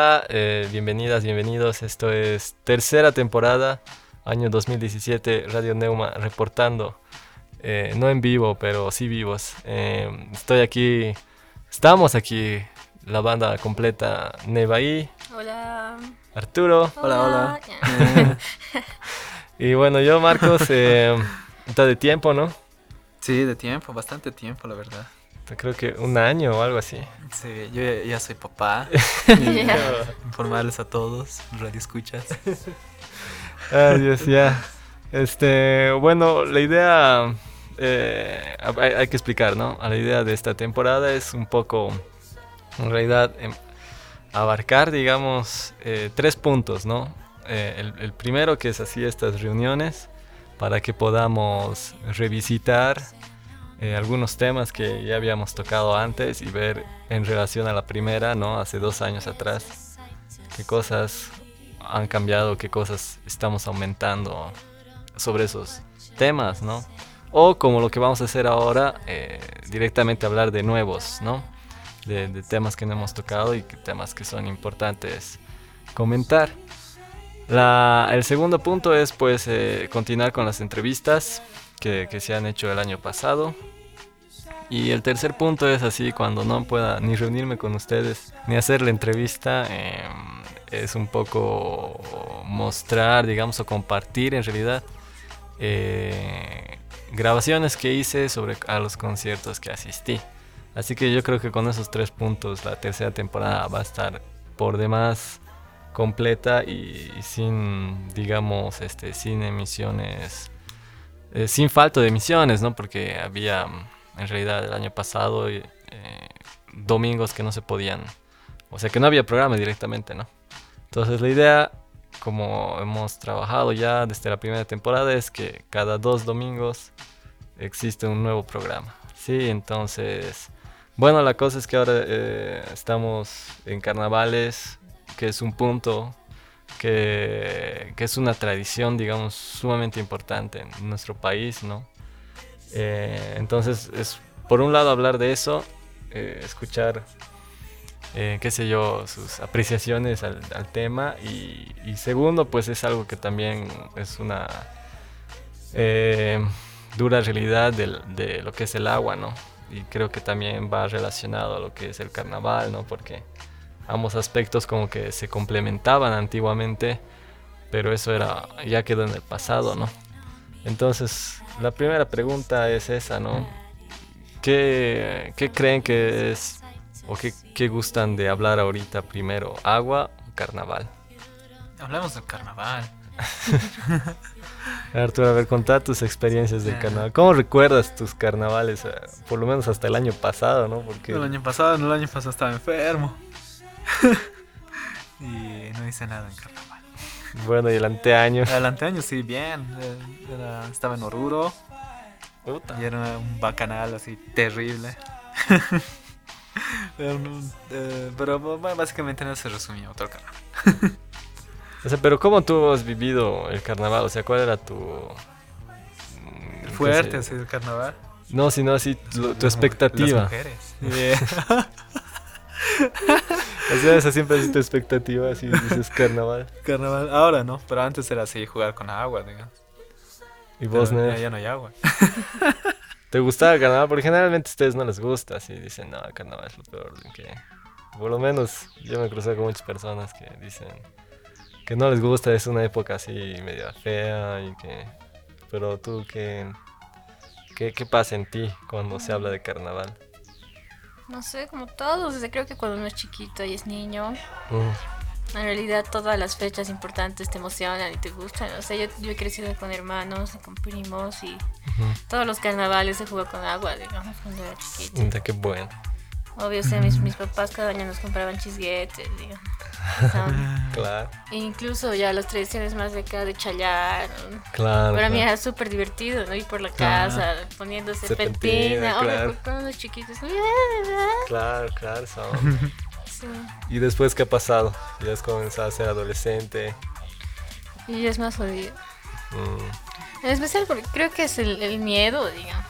Hola, eh, bienvenidas, bienvenidos. Esto es tercera temporada, año 2017, Radio Neuma reportando. Eh, no en vivo, pero sí vivos. Eh, estoy aquí, estamos aquí, la banda completa Nevaí. Hola. Arturo. Hola, hola. y bueno, yo, Marcos, eh, está de tiempo, ¿no? Sí, de tiempo, bastante tiempo, la verdad. Creo que un año o algo así. Sí, yo ya, ya soy papá. Informarles a todos, radio escuchas. Ay, Dios, ya. Este, bueno, la idea, eh, hay, hay que explicar, ¿no? La idea de esta temporada es un poco, en realidad, em, abarcar, digamos, eh, tres puntos, ¿no? Eh, el, el primero que es así estas reuniones para que podamos revisitar eh, algunos temas que ya habíamos tocado antes y ver en relación a la primera, ¿no? Hace dos años atrás, qué cosas han cambiado, qué cosas estamos aumentando sobre esos temas, ¿no? O como lo que vamos a hacer ahora, eh, directamente hablar de nuevos, ¿no? De, de temas que no hemos tocado y temas que son importantes comentar. La- el segundo punto es pues eh, continuar con las entrevistas que, que se han hecho el año pasado. Y el tercer punto es así, cuando no pueda ni reunirme con ustedes, ni hacer la entrevista, eh, es un poco mostrar, digamos, o compartir en realidad eh, grabaciones que hice sobre a los conciertos que asistí. Así que yo creo que con esos tres puntos la tercera temporada va a estar por demás completa y sin, digamos, este, sin emisiones, eh, sin falta de emisiones, ¿no? Porque había, mm, en realidad, el año pasado eh, domingos que no se podían, o sea, que no había programa directamente, ¿no? Entonces la idea, como hemos trabajado ya desde la primera temporada, es que cada dos domingos existe un nuevo programa. Sí, entonces, bueno, la cosa es que ahora eh, estamos en carnavales, que es un punto que, es una tradición, digamos, sumamente importante en nuestro país, ¿no? Eh, entonces, es por un lado hablar de eso, eh, escuchar, eh, qué sé yo, sus apreciaciones al, tema y, segundo, pues es algo que también es una dura realidad del- de, lo que es el agua, ¿no? Y creo que también va relacionado a lo que es el carnaval, ¿no? Porque ambos aspectos como que se complementaban antiguamente, pero eso era ya quedó en el pasado, ¿no? Entonces, la primera pregunta es esa, ¿no? ¿Qué, qué creen que es o qué, qué gustan de hablar ahorita primero, agua o carnaval? Hablamos del carnaval. Arturo, a ver, contá tus experiencias del Ah. carnaval. ¿Cómo recuerdas tus carnavales? eh, Por lo menos hasta el año pasado, ¿no? Porque El año pasado, no, el año pasado estaba enfermo. y no hice nada en carnaval. bueno, y el anteaño. El anteaño sí, bien. era- estaba en Oruro Puta. y era un bacanal así terrible. Eh, pero bueno, básicamente no se resumía el carnaval. O sea, pero ¿cómo tú has vivido el carnaval? O sea, ¿cuál era tu... Fuerte así el carnaval. No, sino así tu, expectativa. Las mujeres. Yeah. O sea, esa siempre es tu expectativa, así dices carnaval. carnaval. Ahora no, pero antes era así, jugar con agua, digamos. Y vos, ¿no? ya, ya no hay agua. ¿Te gustaba el carnaval? Porque generalmente a ustedes no les gusta, así dicen, no, carnaval es lo peor. Que... Por lo menos yo me crucé con muchas personas que dicen que no les gusta, es una época así media fea y que... Pero tú, ¿qué, qué, qué pasa en ti cuando se habla de carnaval? No sé, como todos, sea, creo que cuando uno es chiquito y es niño, Mm, en realidad todas las fechas importantes te emocionan y te gustan. O sea, yo, yo he crecido con hermanos, con primos y todos los carnavales se jugó con agua, digamos, cuando era chiquito. Puta, qué bueno. Obvio, o sea, mis, mis papás cada año nos compraban chisguetes, digamos. Claro, e incluso ya las tradiciones más de acá de chayar. claro. Para mí claro. era súper divertido, ¿no? Ir por la casa, poniéndose Serpentina, claro. con los chiquitos. Claro, claro. son- Sí. ¿Y después qué ha pasado? Ya has comenzado a ser adolescente. Y es más jodido. mm, En especial porque creo que es el, el miedo, digamos.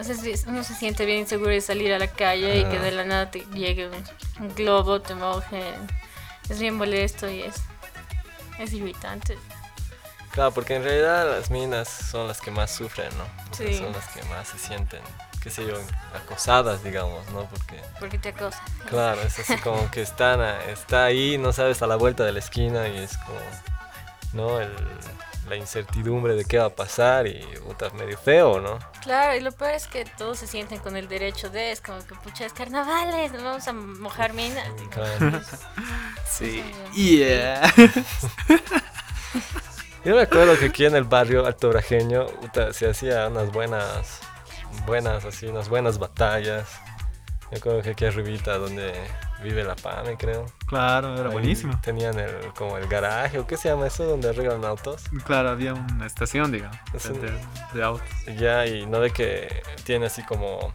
O sea, uno se siente bien inseguro de salir a la calle y que Ah. de la nada te llegue un, un globo, te mojen. Es bien molesto y es, es irritante. Claro, porque en realidad las minas son las que más sufren, ¿no? Sí. son las que más se sienten, qué sé yo, acosadas, digamos, ¿no? Porque, Porque te acosan. claro, es así como que están a- está ahí, no sabes, a la vuelta de la esquina y es como, ¿no? El- la incertidumbre de qué va a pasar y, puta, medio feo, ¿no? Claro, y lo peor es que todos se sienten con el derecho de, es como que, pucha, es carnavales, nos vamos a mojar minas. Claro. Sí. Yeah. Yo me acuerdo que aquí en el barrio altobrajeño puta, se hacía unas buenas, buenas, así, unas buenas batallas. Me acuerdo que aquí arribita donde vive la PAME, creo. Claro, era Ahí buenísimo. Tenían el, como el garaje, o qué se llama eso, donde arreglan autos. Claro, había una estación, digamos, Es de, un- de- de autos. Ya, y no ve que tiene así como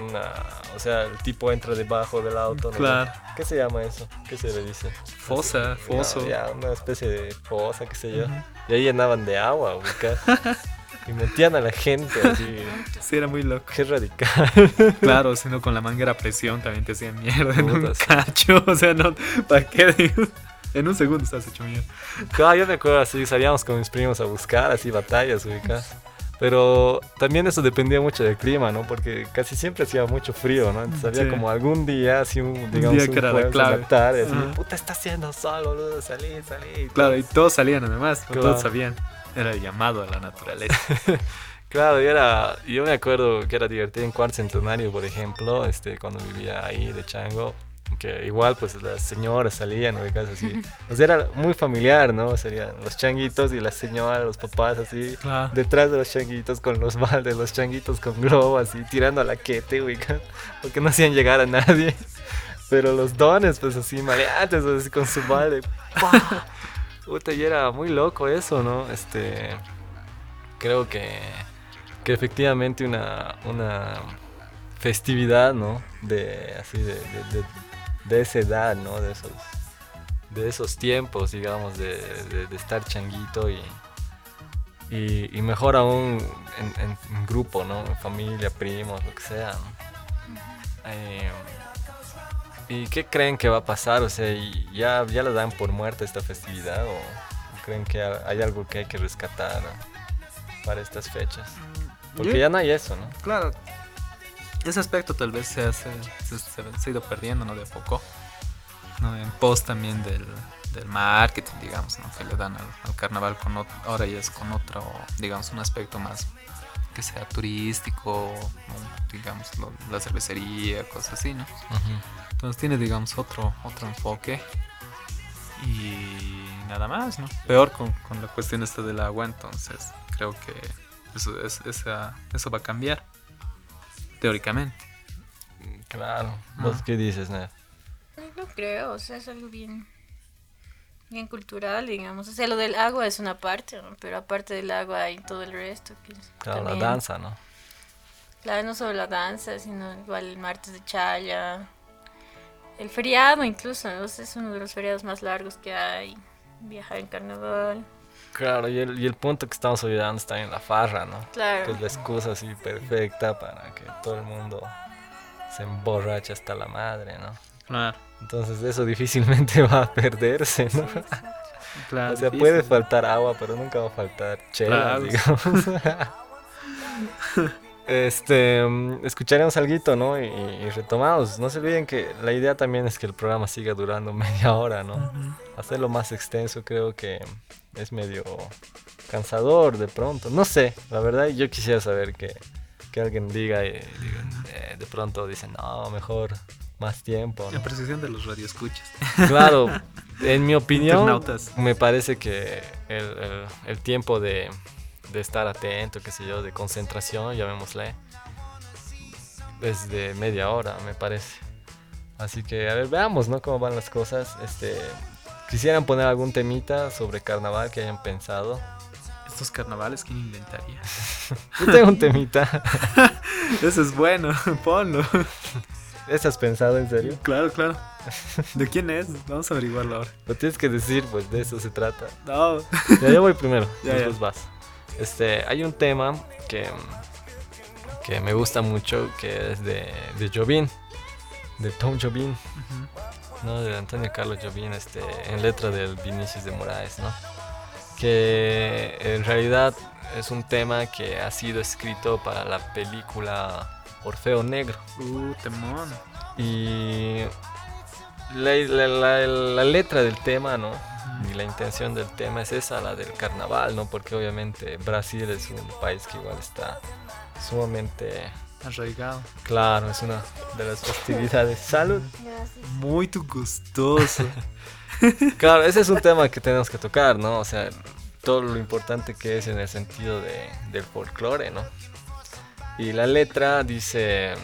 una... O sea, el tipo entra debajo del auto. ¿no? Claro. ¿Qué se llama eso? ¿Qué se le dice? Fosa, Así, foso. no, ya, una especie de fosa, qué sé yo. Ujú. Y ahí llenaban de agua, ubicas. y metían a la gente así. Sí, era muy loco. Qué radical. Claro, sino con la manguera a presión también te hacían mierda en un cacho. O sea, no, ¿para qué? En un segundo estás hecho mierda. Claro, yo me acuerdo así, salíamos con mis primos a buscar así batallas, ubicas. Pero también eso dependía mucho del clima, ¿no? Porque casi siempre hacía mucho frío, ¿no? Entonces había Sí. como algún día, así un, digamos, día un que era clave. la tarde, así, puta, está haciendo sol, boludo, salí, salí. Claro, y todos salían además, Claro. todos sabían. Era el llamado a la naturaleza. Claro, y era, yo me acuerdo que era divertido en cuarto centenario, por ejemplo, este, cuando vivía ahí de chango, que igual pues las señoras salían, ubicas así. O sea, era muy familiar, ¿no? Serían los changuitos y las señoras, los papás así. Claro. Detrás de los changuitos con los baldes, los changuitos con globo así, tirando a la quete, ubicas, porque no hacían llegar a nadie. Pero los dones, pues así, maleantes, así con su balde. ¡pah! Puta, y era muy loco eso, ¿no? Este. Creo que. Que efectivamente una. Una festividad, ¿no? De. Así, de. de, de- de esa edad, ¿no? De esos. De esos tiempos, digamos, de, de- estar changuito y. Y, y mejor aún en, en- en grupo, ¿no? En familia, primos, lo que sea, ¿no? Eh, ¿Y qué creen que va a pasar? O sea, ¿y ¿ya, ya la dan por muerta esta festividad? ¿O, creen que ha- hay algo que hay que rescatar para estas fechas? Porque Yo- ya no hay eso, ¿no? Claro, ese aspecto tal vez se, hace, se, se- se ha ido perdiendo, ¿no? De a poco. ¿no? En pos también del, del marketing, digamos, ¿no? Que le dan al, al carnaval con ot- ahora ya es con otro, digamos, un aspecto más que sea turístico, ¿no? digamos, lo- la cervecería, cosas así, ¿no? Entonces tiene, digamos, otro, otro enfoque. Y nada más, ¿no? Peor con, con la cuestión esta del agua, entonces creo que eso, es, esa, eso va a cambiar. Teóricamente. Claro. ¿Vos Ah. qué dices, Ned? No creo, o sea, es algo bien, bien cultural, digamos. O sea, lo del agua es una parte, ¿no? pero aparte del agua hay todo el resto. Que Claro, la también- danza, ¿no? Claro, no solo la danza, sino igual el martes de chaya. El feriado incluso, ¿no? es uno de los feriados más largos que hay. Viajar en carnaval. Claro, y el, y el punto que estamos olvidando está en la farra, ¿no? Claro. Que es la excusa así perfecta para que todo el mundo se emborrache hasta la madre, ¿no? Claro. Entonces eso difícilmente va a perderse, ¿no? claro O sea, puede faltar agua, pero nunca va a faltar chela, Claro. digamos. este, mm, escucharemos algo, ¿no? Y, y retomamos. No se olviden que la idea también es que el programa siga durando media hora, ¿no? Hacerlo más extenso creo que es medio cansador de pronto. No sé, la verdad yo quisiera saber que, que alguien diga y diga, eh, de pronto dicen, no, mejor más tiempo, ¿no? Apreciación de los radioescuchas. Claro, en mi opinión, me parece que el, el- el tiempo de, de estar atento, qué sé yo, de concentración, llamémosle, es de media hora, me parece. Así que, a ver, veamos, ¿no? Cómo van las cosas. Este, quisieran poner algún temita sobre carnaval que hayan pensado. Estos carnavales, ¿quién inventaría? Yo tengo un temita. Eso es bueno, ponlo. ¿Ese has pensado en serio? Claro, claro. ¿De quién es? Vamos a averiguarlo ahora. Lo tienes que decir, pues de eso se trata. No. Ya yo voy primero, Ya, después vas. Este, hay un tema que, que me gusta mucho, que es de, de Jobim, de Tom Jobim, ¿no? De Antonio Carlos Jobim, este, en letra del Vinicius de Moraes, ¿no? Que en realidad es un tema que ha sido escrito para la película Orfeo Negro. Uh, temón. Y la, la- la- la letra del tema, ¿no? Y la intención del tema es esa, la del carnaval, ¿no? Porque obviamente Brasil es un país que igual está sumamente Arraigado. claro, es una de las festividades. Salud. Muy tu gustoso. Claro, ese es un tema que tenemos que tocar, ¿no? O sea, todo lo importante que es en el sentido de, del folclore, ¿no? Y la letra dice,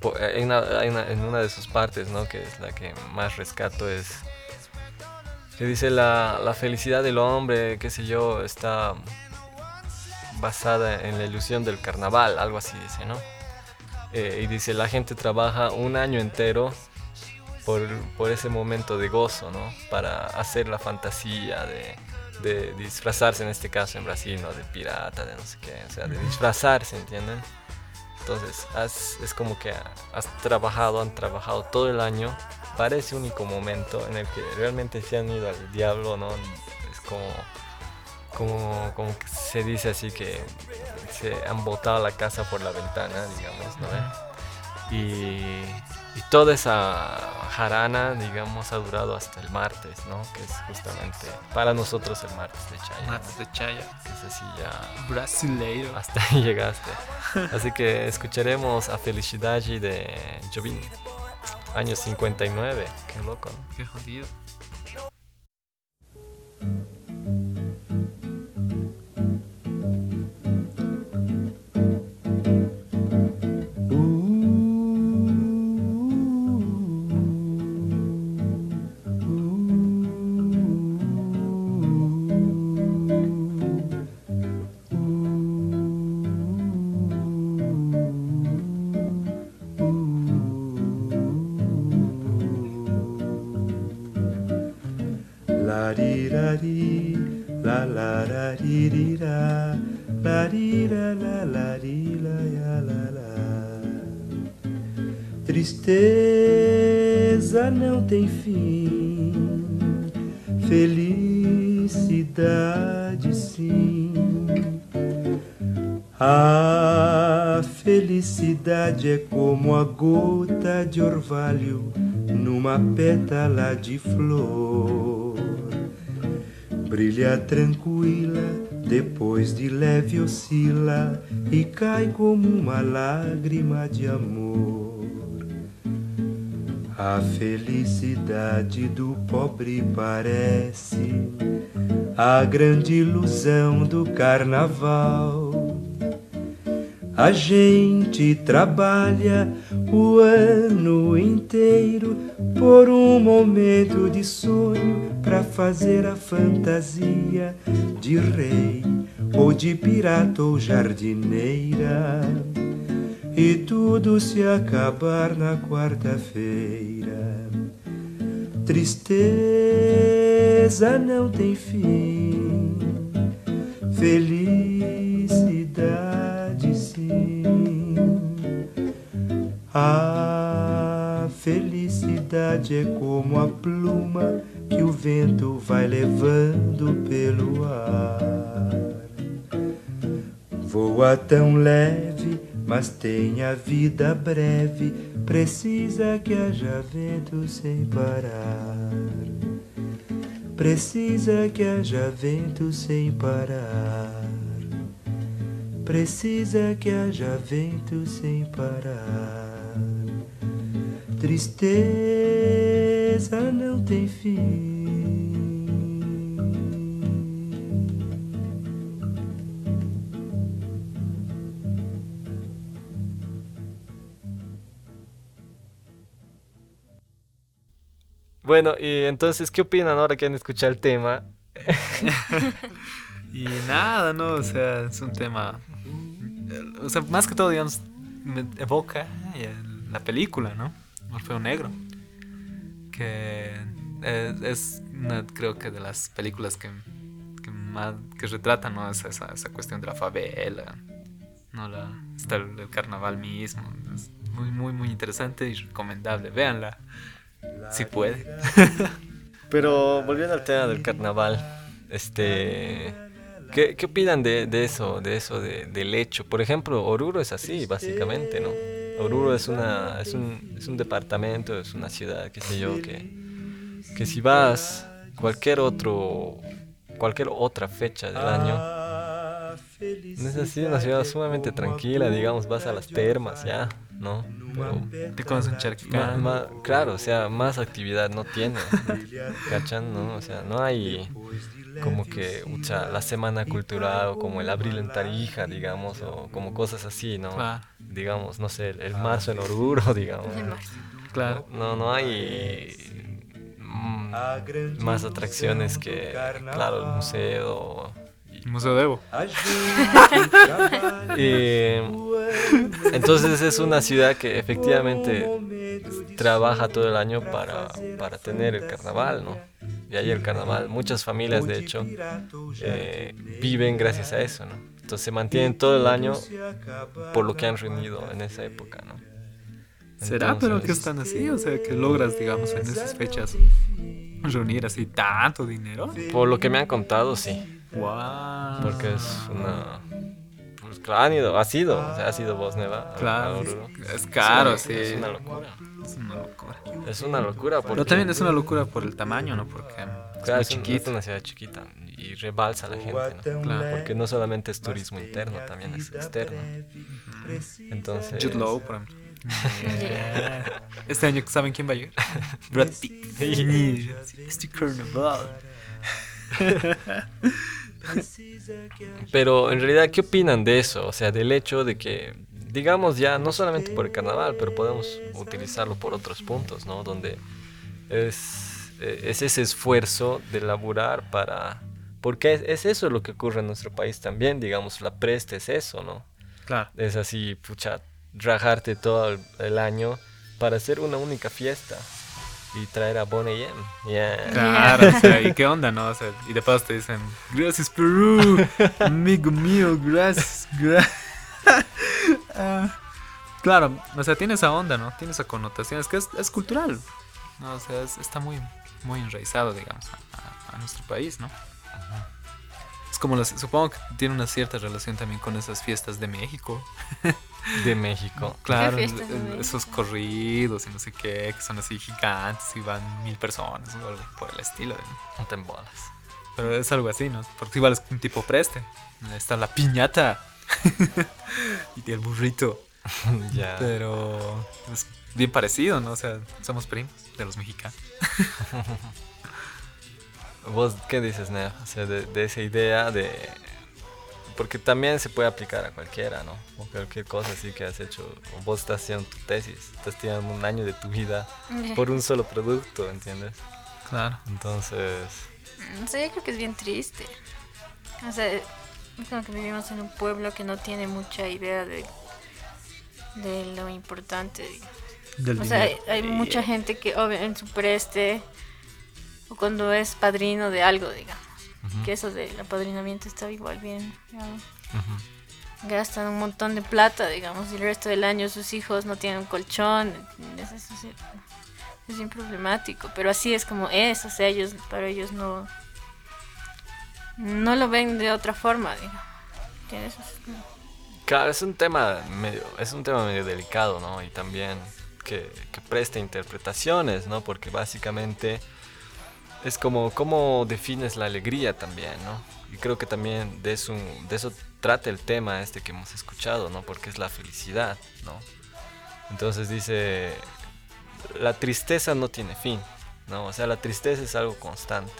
po- hay una- en una de sus partes, ¿no? Que es la que más rescato, es que dice la, la felicidad del hombre, qué sé yo, está basada en la ilusión del carnaval, algo así dice, ¿no? Eh, y dice, la gente trabaja un año entero por, por ese momento de gozo, ¿no? Para hacer la fantasía de, de disfrazarse, en este caso en Brasil, ¿no? De pirata, de no sé qué, o sea, de disfrazarse, ¿entienden? Entonces, has- es como que has trabajado, han trabajado todo el año para ese único momento en el que realmente se han ido al diablo, ¿no? Es como, como, como que se dice así que se han botado la casa por la ventana, digamos, ¿no? Y, y toda esa jarana, digamos, ha durado hasta el martes, ¿no? Que es justamente para nosotros el martes de Chaya. Matos de Chaya. Que es así ya Brasileiro. hasta ahí llegaste. Así que escucharemos a Felicidade de Jobim, año 59. Qué loco, ¿no? Qué jodido. Felicidade é como a gota de orvalho numa pétala de flor. Brilha tranquila, depois de leve oscila e cai como uma lágrima de amor. A felicidade do pobre parece a grande ilusão do carnaval. A gente trabalha o ano inteiro por um momento de sonho para fazer a fantasia de rei ou de pirata ou jardineira. E tudo se acabar na quarta-feira. Tristeza não tem fim, felicidade A felicidade é como a pluma que o vento vai levando pelo ar. Voa tão leve, mas tem a vida breve. Precisa que haja vento sem parar. Precisa que haja vento sem parar. Precisa que haja vento sem parar. Tristeza não tem fim. Bueno, y entonces, ¿qué opinan ahora que han escuchado el tema? Y nada, ¿no? O sea, es un tema. O sea, más que todo, digamos, me evoca la película, ¿no? Orfeo Negro. Que es, una, creo que, de las películas que, que más que retratan, ¿no? Esa, esa, esa cuestión de la favela, ¿no? La, está el, el carnaval mismo. Es muy, muy, muy interesante y recomendable. Véanla, si puede. Pero volviendo al tema del carnaval, este, ¿qué, qué opinan de, de eso, de eso, de- del hecho? Por ejemplo, Oruro es así, básicamente, ¿no? Oruro es una, es un, es un departamento, es una ciudad, qué sé yo, que, que si vas cualquier otro, cualquier otra fecha del año, no es así, una ciudad sumamente tranquila, digamos, vas a las termas, ya, ¿no? Pero Te conoces un charquicán. claro, o sea, más actividad no tiene. ¿Cachan? ¿No? O sea, no hay como que la semana cultural o como el abril en Tarija, digamos, o como cosas así, ¿no? Digamos, no sé, el, el marzo en Oruro, digamos. De marzo. Claro. No, no hay mm, más atracciones que, claro, el museo. y- Museo de Evo. y, entonces es una ciudad que efectivamente trabaja todo el año para, para tener el carnaval, ¿no? Y ahí el carnaval, muchas familias de hecho eh, viven gracias a eso, ¿no? Entonces se mantienen todo el año por lo que han reunido en esa época, ¿no? ¿Será pero que están así? O sea, que logras, digamos, en esas fechas reunir así tanto dinero. Por lo que me han contado, sí. Wow. Porque es una... Pues claro, han ido, ha sido, o sea, ha sido vos, Neva. Claro, es caro, sí. Es una locura. Es una locura. Es una locura porque... Pero también es una locura por el tamaño, ¿no? Porque es Claro, es, chiquito. una ciudad chiquita y rebalsa a la gente, ¿no? Claro. Porque no solamente es turismo interno, también es externo. Entonces... Jude Law, por ejemplo. Este año, ¿saben quién va a llegar? Brad Pitt. Este carnaval. Pero en realidad, ¿qué opinan de eso? O sea, del hecho de que, digamos ya, no solamente por el carnaval, pero podemos utilizarlo por otros puntos, ¿no? Donde es, eh, es ese esfuerzo de laburar para... Porque es, es eso lo que ocurre en nuestro país también, digamos, la presta es eso, ¿no? Claro. Es así, pucha, rajarte todo el, el año para hacer una única fiesta y traer a Bonnie M. Yeah. Claro, o sea, ¿y qué onda, no? O sea, y de paso te dicen, gracias Perú, amigo mío, gracias, gracias. claro, o sea, tiene esa onda, ¿no? Tiene esa connotación, es que es, es cultural, ¿no? O sea, es- está muy, muy enraizado, digamos, a nuestro país, ¿no? Como, las, supongo que tiene una cierta relación también con esas fiestas de México. De México. Claro, de México? esos corridos y no sé qué, que son así gigantes y van mil personas o algo por el estilo. ¿no? No te embolas. Pero es algo así, ¿no? Porque igual es un tipo preste. Está la piñata y el burrito. ya. Pero es bien parecido, ¿no? O sea, somos primos de los mexicanos. ¿Vos qué dices, Nea? O sea, de, de esa idea de... Porque también se puede aplicar a cualquiera, ¿no? O cualquier cosa así que has hecho. O vos estás haciendo tu tesis, estás tirando un año de tu vida por un solo producto, ¿entiendes? Claro. Entonces... No sé, yo creo que es bien triste. O sea, es como que vivimos en un pueblo que no tiene mucha idea de, de lo importante. digamos. O sea, hay, hay mucha gente que obvio, en su preste o cuando es padrino de algo, digamos. Que eso del apadrinamiento está igual bien. digamos. Gastan un montón de plata, digamos, y el resto del año sus hijos no tienen colchón. es bien problemático, pero así es como es, o sea, ellos, para ellos no, no lo ven de otra forma, digamos. Que eso es como- Claro, es un tema medio, es un tema medio delicado, ¿no? Y también que, que presta interpretaciones, ¿no? Porque básicamente es como cómo defines la alegría también, ¿no? Y creo que también de eso, de eso trata el tema este que hemos escuchado, ¿no? Porque es la felicidad, ¿no? Entonces dice, la tristeza no tiene fin, ¿no? O sea, la tristeza es algo constante.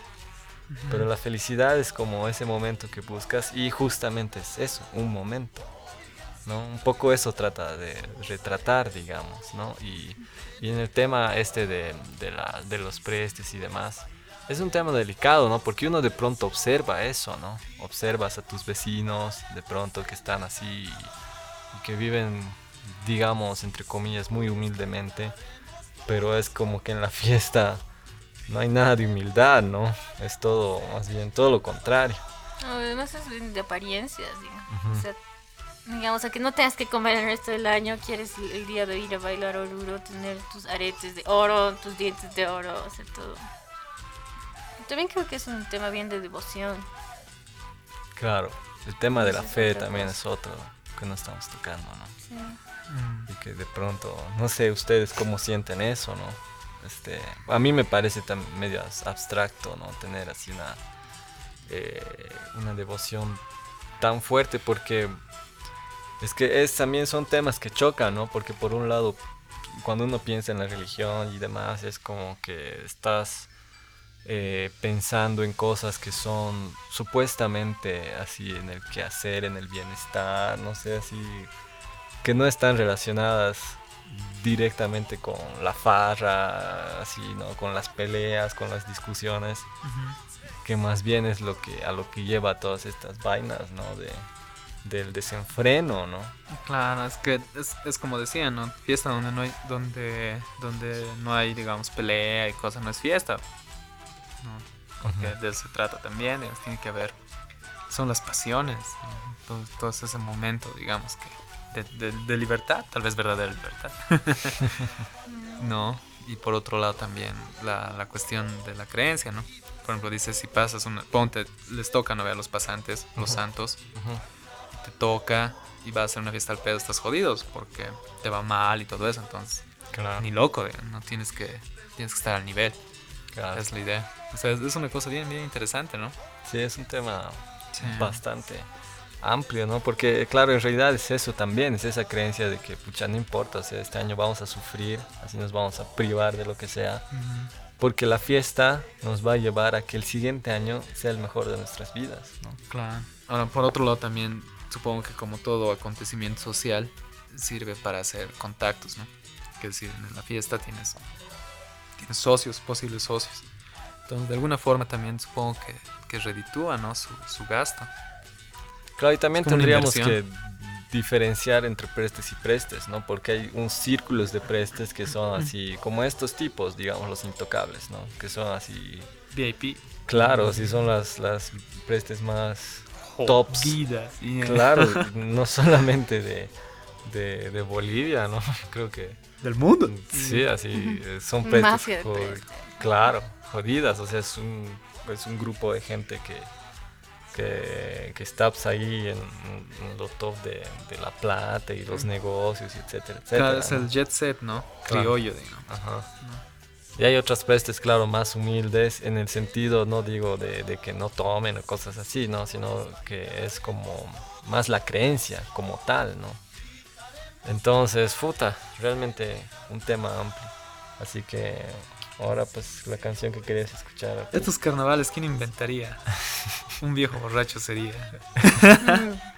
Pero la felicidad es como ese momento que buscas y justamente es eso, un momento. ¿no? Un poco eso trata de retratar, digamos, ¿no? Y, y en el tema este de, de, la, de los prestes y demás, es un tema delicado, ¿no? Porque uno de pronto observa eso, ¿no? Observas a tus vecinos de pronto que están así y, y que viven, digamos, entre comillas, muy humildemente, pero es como que en la fiesta no hay nada de humildad, ¿no? Es todo, más bien, todo lo contrario. No, además es de, apariencias, digamos. O sea, digamos, a que no tengas que comer el resto del año, quieres el día de ir a bailar oruro, tener tus aretes de oro, tus dientes de oro, hacer todo. También creo que es un tema bien de devoción. Claro, el tema de la fe también es otro que no estamos tocando, ¿no? Sí. Y que de pronto, no sé ustedes cómo sienten eso, ¿no? Este, a mí me parece tan medio abstracto, ¿no? Tener así una, eh, una devoción tan fuerte porque es que es, también son temas que chocan, ¿no? Porque por un lado, cuando uno piensa en la religión y demás, es como que estás eh, pensando en cosas que son supuestamente así en el quehacer, en el bienestar, no sé, así que no están relacionadas directamente con la farra, así, ¿no? Con las peleas, con las discusiones, que más bien es lo que a lo que lleva todas estas vainas, ¿no? De, del desenfreno, ¿no? Claro, es que es, es como decía, ¿no? Fiesta donde no hay donde donde no hay, digamos, pelea y cosas, no es fiesta. Porque de eso se trata también, tiene que haber son las pasiones, todo, todo ese momento, digamos que de, libertad, tal vez verdadera libertad. no, y por otro lado también la, la, cuestión de la creencia, ¿no? Por ejemplo, dice, si pasas una, ponte, les toca, ¿no? Ver a los pasantes, los santos, te toca y vas a hacer una fiesta al pedo, estás jodidos porque te va mal y todo eso, entonces, ni loco, no tienes que, tienes que estar al nivel. Es la idea. O sea, es, una cosa bien, bien interesante, ¿no? Sí, es un tema bastante amplio, ¿no? Porque, claro, en realidad es eso también, es esa creencia de que, pucha, no importa, o sea, este año vamos a sufrir, así nos vamos a privar de lo que sea, porque la fiesta nos va a llevar a que el siguiente año sea el mejor de nuestras vidas, ¿no? Claro. Ahora, por otro lado, también supongo que como todo acontecimiento social, sirve para hacer contactos, ¿no? Que decir, en la fiesta tienes, tienes socios, posibles socios. Entonces, de alguna forma también supongo que, que reditúa, ¿no? Su, su gasto. Claro, y también tendríamos que diferenciar entre prestes y prestes, ¿no? Porque hay un círculos de prestes que son así, como estos tipos, digamos, los intocables, ¿no? Que son así... VIP. Claro, sí son las, las prestes más tops. Claro, no solamente de, de, Bolivia, ¿no? Creo que... Del mundo. Sí, así, son prestes. Claro, jodidas, o sea, es un, es un grupo de gente que que, que estás ahí en, los top de, la plata y los negocios, etcétera, etcétera. es el jet set, ¿no? Criollo, digamos. Ajá. Y hay otras prestes, claro, más humildes en el sentido, no digo de, que no tomen o cosas así, ¿no? Sino que es como más la creencia como tal, ¿no? Entonces, puta, realmente un tema amplio. Así que Ahora pues la canción que querías escuchar. Estos carnavales, ¿quién inventaría? Un viejo borracho sería.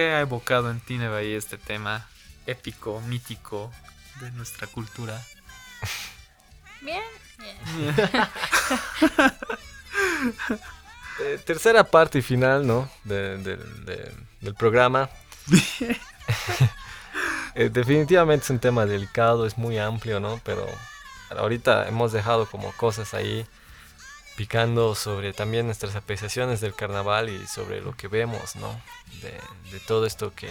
¿qué, ha evocado en ti, Nevaí, este tema épico, mítico de nuestra cultura? Bien, bien. Eh, tercera parte y final, ¿no? De- de- de- del programa. Eh, definitivamente es un tema delicado, es muy amplio, ¿no? Pero ahorita hemos dejado como cosas ahí picando sobre también nuestras apreciaciones del carnaval y sobre lo que vemos, ¿no? De, de todo esto que,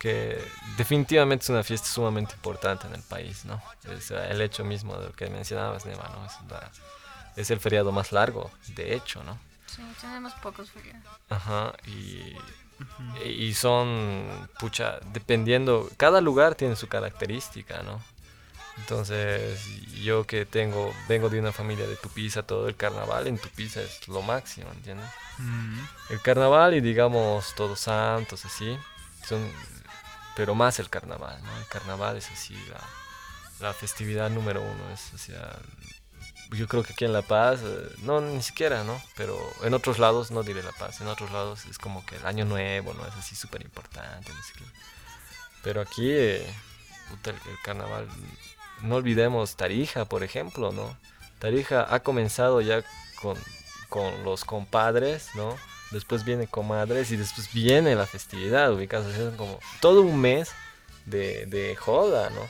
que definitivamente es una fiesta sumamente importante en el país, ¿no? Es eh, el hecho mismo de lo que mencionabas, Neva, ¿no? Es, la- es el feriado más largo, de hecho, ¿no? Sí, tenemos pocos feriados. Ajá, y, y son, pucha, dependiendo, cada lugar tiene su característica, ¿no? Entonces, yo que tengo, vengo de una familia de Tupiza, todo el carnaval en Tupiza es lo máximo, ¿entiendes? Mm, El carnaval y digamos Todos Santos, así, son, pero más el carnaval, ¿no? El carnaval es así, la, la festividad número uno, es, o sea, yo creo que aquí en La Paz, eh, no, ni siquiera, ¿no? Pero en otros lados, no diré La Paz, en otros lados es como que el año nuevo, ¿no? Es así súper importante, no sé qué. Pero aquí, eh, puta, el, el carnaval, no olvidemos Tarija, por ejemplo, ¿no? Tarija ha comenzado ya con, con los compadres, ¿no? Después viene comadres y después viene la festividad, sea, es como todo un mes de, de joda, ¿no?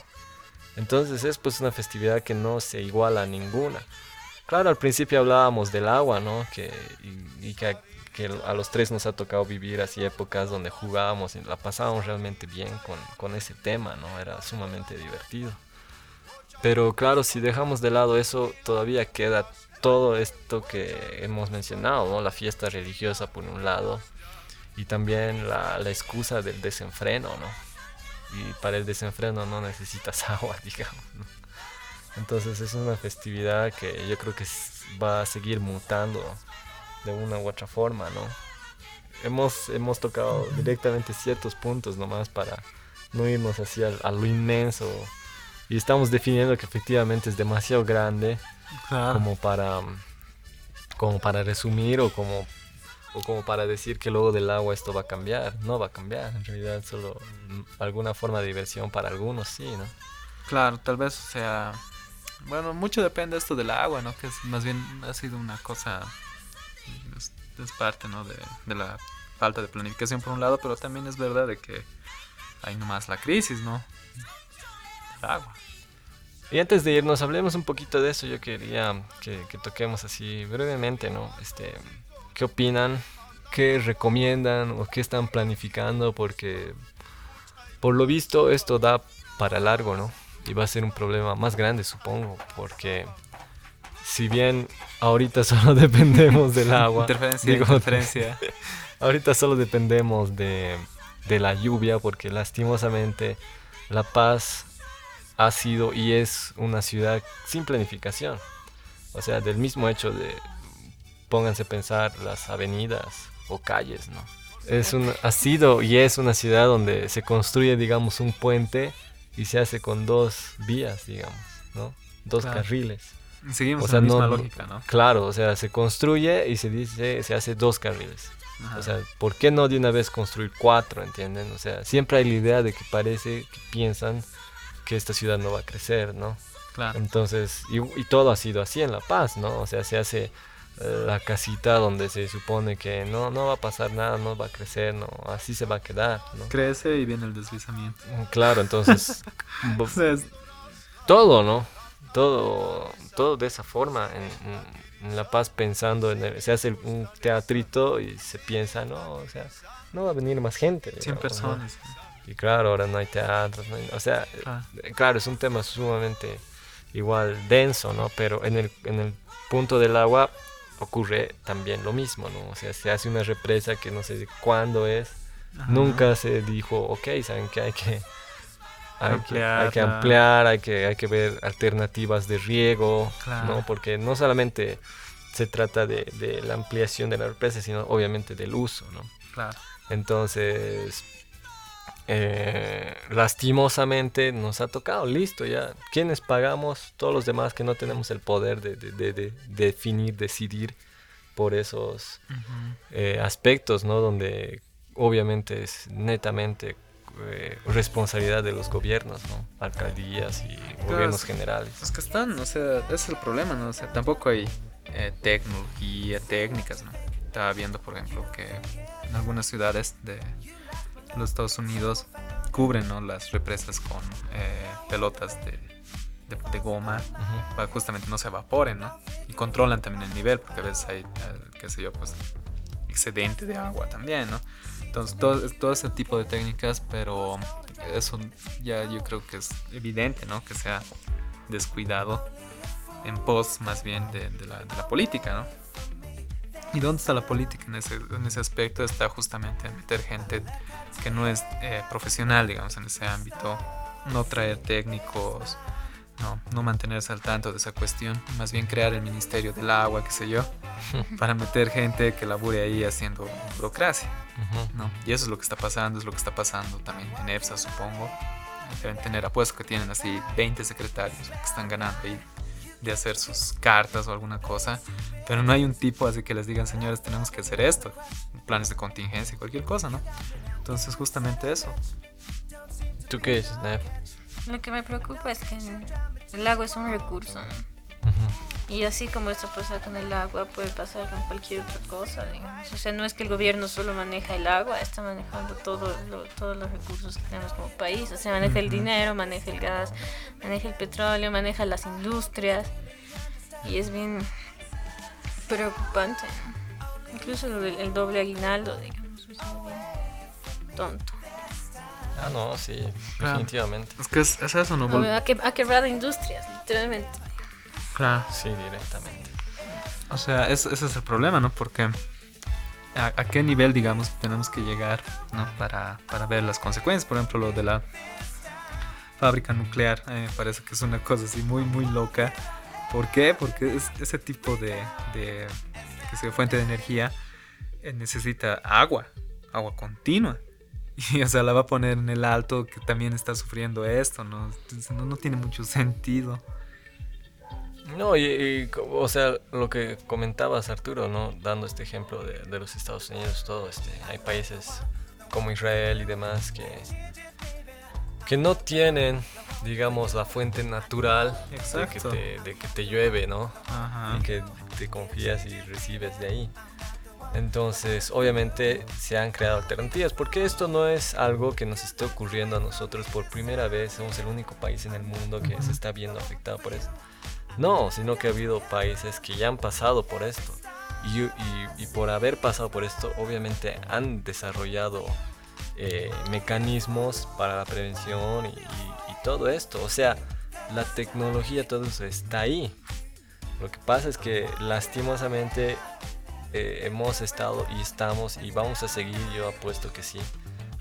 Entonces es pues una festividad que no se iguala a ninguna. Claro, al principio hablábamos del agua, ¿no? Y que, que a los tres nos ha tocado vivir así épocas donde jugábamos y la pasábamos realmente bien con, con ese tema, ¿no? Era sumamente divertido. Pero claro, si dejamos de lado eso, todavía queda todo esto que hemos mencionado, ¿no? La fiesta religiosa por un lado y también la, excusa del desenfreno, ¿no? Y para el desenfreno no necesitas agua, digamos, ¿no? Entonces es una festividad que yo creo que va a seguir mutando de una u otra forma, ¿no? Hemos, hemos tocado directamente ciertos puntos nomás para no irnos hacia lo inmenso y estamos definiendo que efectivamente es demasiado grande claro. como para como para resumir o como o como para decir que luego del agua esto va a cambiar no va a cambiar en realidad solo alguna forma de diversión para algunos sí no Claro, tal vez, o sea, bueno, mucho depende esto del agua, ¿no? Que es, más bien ha sido una cosa, es, es parte, ¿no? De, de la falta de planificación por un lado, pero también es verdad de que hay nomás la crisis, ¿no? Agua. y antes de irnos hablemos un poquito de eso. Yo quería que, que toquemos así brevemente no este qué opinan qué recomiendan o qué están planificando porque por lo visto esto da para largo no y va a ser un problema más grande supongo porque si bien ahorita solo dependemos del agua Interferencia, digo, interferencia. ahorita solo dependemos de, de la lluvia porque lastimosamente La Paz ha sido y es una ciudad sin planificación. O sea, del mismo hecho de, pónganse a pensar las avenidas o calles, ¿no? Es un, ha sido y es una ciudad donde se construye, digamos, un puente y se hace con dos vías, digamos, ¿no? Dos Claro. carriles. Seguimos O sea, la misma no- lógica, ¿no? Claro, o sea, se construye y se dice, se hace dos carriles. Ajá. O sea, ¿por qué no de una vez construir cuatro, entienden? O sea, siempre hay la idea de que parece, que piensan que esta ciudad no va a crecer, ¿no? claro. Entonces, y, y todo ha sido así en La Paz, ¿no? O sea, se hace eh, la casita donde se supone que no, no va a pasar nada, no va a crecer, no, así se va a quedar, ¿no? Crece y viene el deslizamiento. Claro, entonces, bo- O sea, es- todo, ¿no? Todo, todo de esa forma. En, La Paz pensando en el- se hace un teatrito y se piensa, no, o sea, no va a venir más gente. 100 digamos, ¿no? Y claro, ahora no hay teatros, no hay- o sea, Claro. eh, claro, es un tema sumamente igual denso, ¿no? Pero en el, en el punto del agua, ocurre también lo mismo, ¿no? O sea, se hace una represa que no sé cuándo es, Ajá. nunca se dijo, ok, saben que hay que hay que, hay que ampliar, hay que, hay que ver alternativas de riego, Claro. ¿no? Porque no solamente se trata de, de la ampliación de la represa, sino obviamente del uso, ¿no? Claro. Entonces, eh, lastimosamente nos ha tocado, listo, ya. ¿Quiénes pagamos? Todos los demás que no tenemos el poder de, de- de- de definir, decidir por esos eh, aspectos, ¿no? Donde obviamente es netamente eh, responsabilidad de los gobiernos, ¿no? Alcaldías y gobiernos es- generales. Es que están, o sea, ese es el problema, ¿no? O sea, tampoco hay tecnología, técnicas, ¿no? Estaba viendo, por ejemplo, que en algunas ciudades de los Estados Unidos cubren, ¿no? Las represas con eh, pelotas de, de- de goma Ujú. para justamente no se evaporen, ¿no? Y controlan también el nivel, porque a veces hay, eh, qué sé yo, pues excedente de agua también, ¿no? Entonces, todo, todo ese tipo de técnicas, pero eso ya yo creo que es evidente, ¿no? Que se ha descuidado en pos más bien de, de la, de la política, ¿no? ¿Y dónde está la política en ese, en ese aspecto? Está justamente en meter gente que no es eh, profesional, digamos, en ese ámbito, no traer técnicos, no, no mantenerse al tanto de esa cuestión, más bien crear el Ministerio del Agua, qué sé yo, para meter gente que labure ahí haciendo burocracia. ¿no? Y eso es lo que está pasando, es lo que está pasando también en EPSA, supongo. Deben tener, apuesto que tienen así 20 secretarios que están ganando ahí de hacer sus cartas o alguna cosa, pero no hay un tipo así que les digan, señores, tenemos que hacer esto, planes de contingencia, cualquier cosa, ¿no? Entonces, justamente eso. ¿Tú qué dices, Nef? Lo que me preocupa es que el agua es un recurso, ¿no? Y así como esto pasa con el agua, puede pasar con cualquier otra cosa, digamos. O sea, no es que el gobierno solo maneja el agua, está manejando todo lo- todos los recursos que tenemos como país. O sea, maneja el dinero, maneja el gas, maneja el petróleo, maneja las industrias. Y es bien preocupante. Incluso el doble aguinaldo, digamos, es bien tonto. Ah, no, sí, Claro. definitivamente. Es que es, es eso, ¿no? Ha, que- ha quebrado industrias, literalmente. Claro. Sí, directamente. O sea, es- ese es el problema, ¿no? Porque a, a qué nivel, digamos, tenemos que llegar, ¿no? Para, para ver las consecuencias. Por ejemplo, lo de la fábrica nuclear, a mí me parece que es una cosa así muy, muy loca. ¿Por qué? Porque es, ese tipo de, de que sea, fuente de energía eh, necesita agua, agua continua. Y, o sea, la va a poner en el alto que también está sufriendo esto, ¿no? Entonces, no, no tiene mucho sentido. No, y, o sea, lo que comentabas, Arturo, ¿no? Dando este ejemplo de, de los Estados Unidos, todo este, hay países como Israel y demás que, que no tienen, digamos, la fuente natural de que, te, de que te llueve, ¿no? Ajá. Y que te confías y recibes de ahí. Entonces, obviamente se han creado alternativas, porque esto no es algo que nos esté ocurriendo a nosotros por primera vez, somos el único país en el mundo que se está viendo afectado por esto. No, sino que ha habido países que ya han pasado por esto. Y, por haber pasado por esto, obviamente han desarrollado eh, mecanismos para la prevención y, todo esto. O sea, la tecnología, todo eso está ahí. Lo que pasa es que lastimosamente eh, hemos estado y estamos y vamos a seguir, yo apuesto que sí,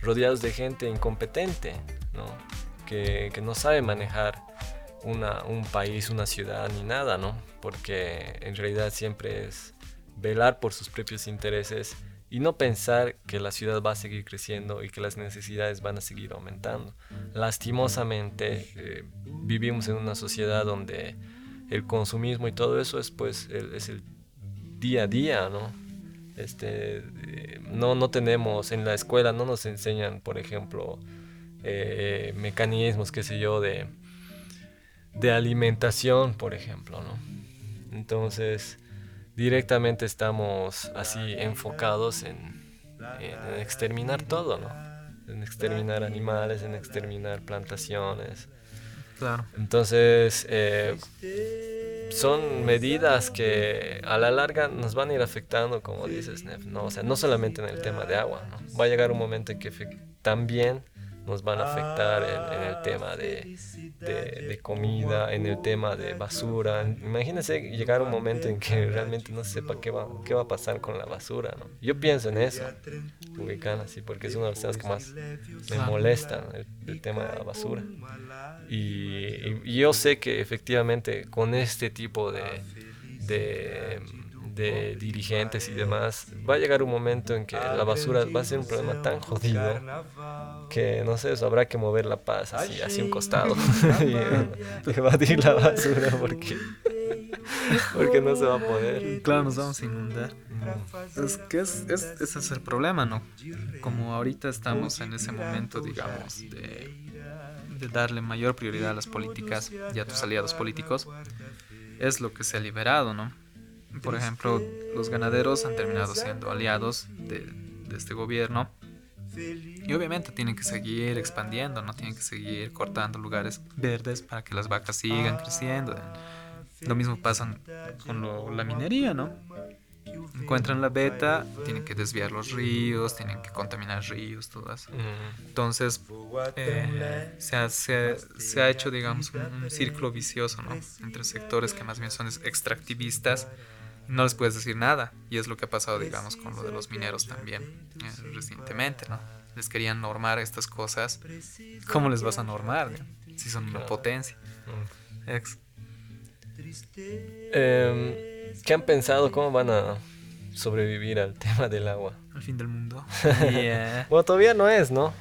rodeados de gente incompetente, ¿no? Que no sabe manejar un país, una ciudad ni nada, ¿no? Porque en realidad siempre es velar por sus propios intereses y no pensar que la ciudad va a seguir creciendo y que las necesidades van a seguir aumentando. Lastimosamente eh, vivimos en una sociedad donde el consumismo y todo eso es pues el- es el día a día, ¿no? Este, eh, no, no tenemos en la escuela, no nos enseñan, por ejemplo, eh, mecanismos, qué sé yo, de, de alimentación, por ejemplo, ¿no? Entonces, directamente estamos así enfocados en, en exterminar todo, ¿no? En exterminar animales, en exterminar plantaciones. Claro. Entonces, eh, son medidas que a la larga nos van a ir afectando, como dices, Nef, ¿no? O sea, no solamente en el tema de agua, ¿no? Va a llegar un momento en que también nos van a afectar en, en el tema de, de, de comida, en el tema de basura. Imagínense llegar un momento en que realmente no se sepa qué va, qué va a pasar con la basura, ¿no? Yo pienso en eso, ubican así, porque es una de las cosas que más me molestan, el, el tema de la basura. Y, y- y yo sé que efectivamente con este tipo de, de, de dirigentes y demás, va a llegar un momento en que la basura va a ser un problema tan jodido que no sé, eso habrá que mover la paz así, hacia un costado y evadir la basura porque, porque no se va a poder. Claro, nos vamos a inundar. Es que es, es- ese es el problema, ¿no? Como ahorita estamos en ese momento, digamos, de, de darle mayor prioridad a las políticas y a tus aliados políticos, es lo que se ha liberado, ¿no? Por ejemplo, los ganaderos han terminado siendo aliados de, de este gobierno y obviamente tienen que seguir expandiendo, ¿no? Tienen que seguir cortando lugares verdes para que las vacas sigan creciendo. Lo mismo pasa con lo- la minería, ¿no? Encuentran la beta, tienen que desviar los ríos, tienen que contaminar ríos, todo eso. Mm, Entonces, eh, se, ha, se, se ha hecho, digamos, un, un círculo vicioso, ¿no? Entre sectores que más bien son extractivistas, no les puedes decir nada. Y es lo que ha pasado, digamos, con lo de los mineros también, eh, recientemente, ¿no? Les querían normar estas cosas. ¿Cómo les vas a normar? no? Si son una potencia. mm. Ex- Em, ¿Qué han pensado? ¿Cómo van a sobrevivir al tema del agua? al fin del mundo. Yeah. Bueno, todavía no es, ¿no?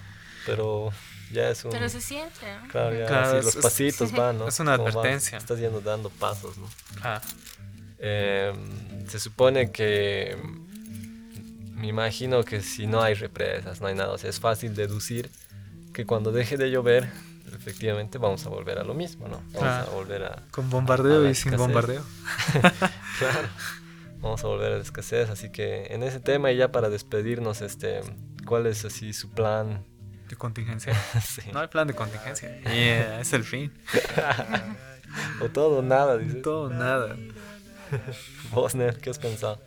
Pero ya es un... Pero se siente, ¿no? Claro, ya Claro, así es- los es- pasitos van, ¿no? es una Como advertencia. estás yendo dando pasos, ¿no? Ah, Eh, se supone que me imagino que si no hay represas, no hay nada, o sea, es fácil deducir que cuando deje de llover, efectivamente vamos a volver a lo mismo, ¿no? Vamos Ah. a volver a, con A bombardeo y sin bombardeo. claro, vamos a volver a la escasez, así que en ese tema y ya para despedirnos, este, ¿cuál es así su plan? De contingencia. Sí. No hay plan de contingencia. Yeah, es el fin. O todo o nada, dices. Todo nada. Vos, Nel, ¿qué has pensado?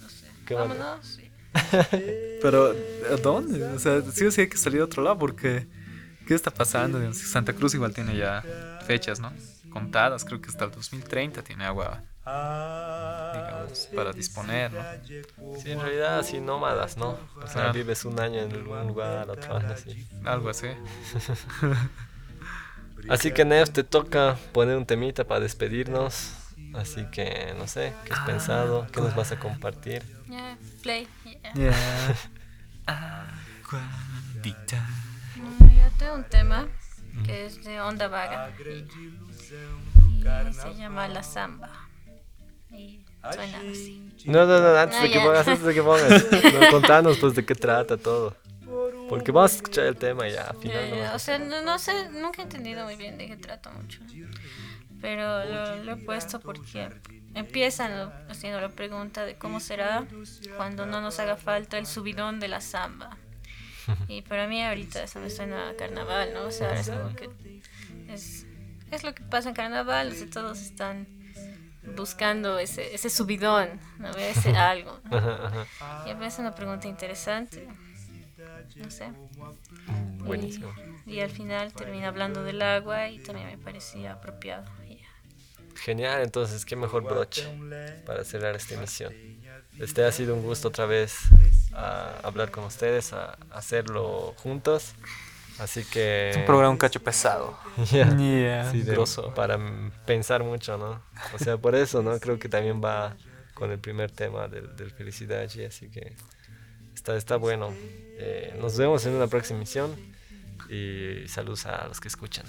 No sé. Qué bueno. Vámonos. sí. Pero, ¿a dónde? O sea, sí o sí hay que salir a otro lado porque. ¿Qué está pasando? Santa Cruz igual tiene ya fechas, ¿no? Contadas, creo que hasta el 2030 tiene agua, digamos, para disponer, ¿no? Sí, en realidad así nómadas, ¿no? O sea, Ah. vives un año en un lugar, otro año así. Algo así. Así que Nef, te toca poner un temita para despedirnos. Así que no sé, ¿qué has pensado? ¿Qué nos vas a compartir? Ya, play. yeah. Yeah. Aguadita. Mm, Yo tengo un tema que es de onda vaga y, y se llama La Samba. Y suena así. No, no, no, antes Ah, de que ya. pongas, antes de que pongas, no, contanos pues de qué trata todo. Porque vamos a escuchar el tema ya, al final ya, no O sea, no, no sé, nunca he entendido muy bien de qué trata mucho. Pero lo, lo he puesto porque empiezan haciendo la pregunta de cómo será cuando no nos haga falta el subidón de la samba. Y para mí ahorita eso me suena a carnaval, ¿no? O sea, es como que es, es lo que pasa en carnaval, o sea, todos están buscando ese, ese subidón, ¿no? Ese algo. ¿no? Ajá, ajá. Y me parece una pregunta interesante. No sé. Buenísimo. Y, y al final termina hablando del agua y también me parecía apropiado. Genial, entonces, qué mejor broche para cerrar esta emisión. Este ha sido un gusto otra vez a hablar con ustedes, a hacerlo juntos. Así que... Es un programa un cacho pesado. Ya. Yeah. Sí, de- para pensar mucho, ¿no? O sea, por eso, ¿no? Creo que también va con el primer tema del, del felicidad, y así que está, está bueno. Eh, nos vemos en una próxima emisión y saludos a los que escuchan.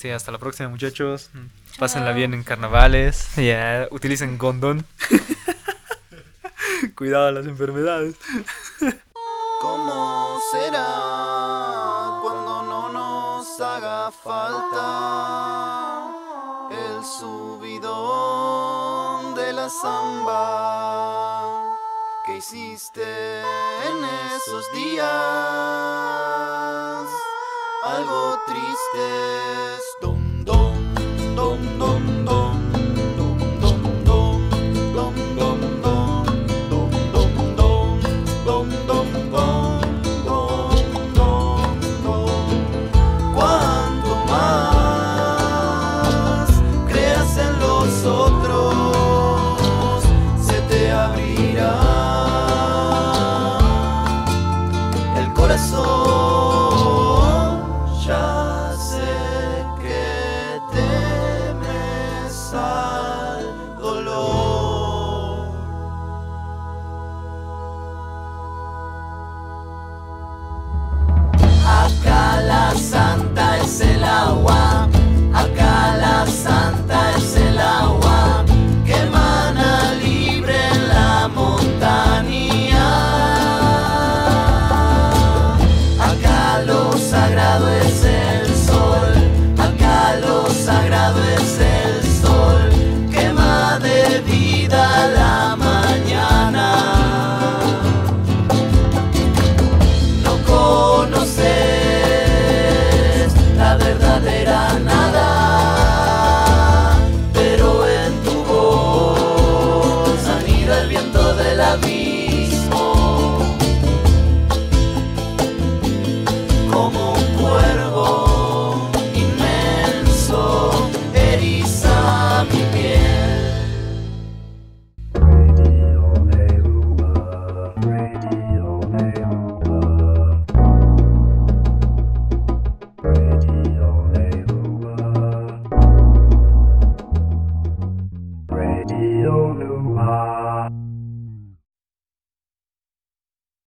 Sí, hasta la próxima, muchachos. Pásenla bien en carnavales. Ya, utilicen condón. Cuidado a las enfermedades. ¿Cómo será cuando no nos haga falta el subidón de la samba que hiciste en esos días? Algo tristes,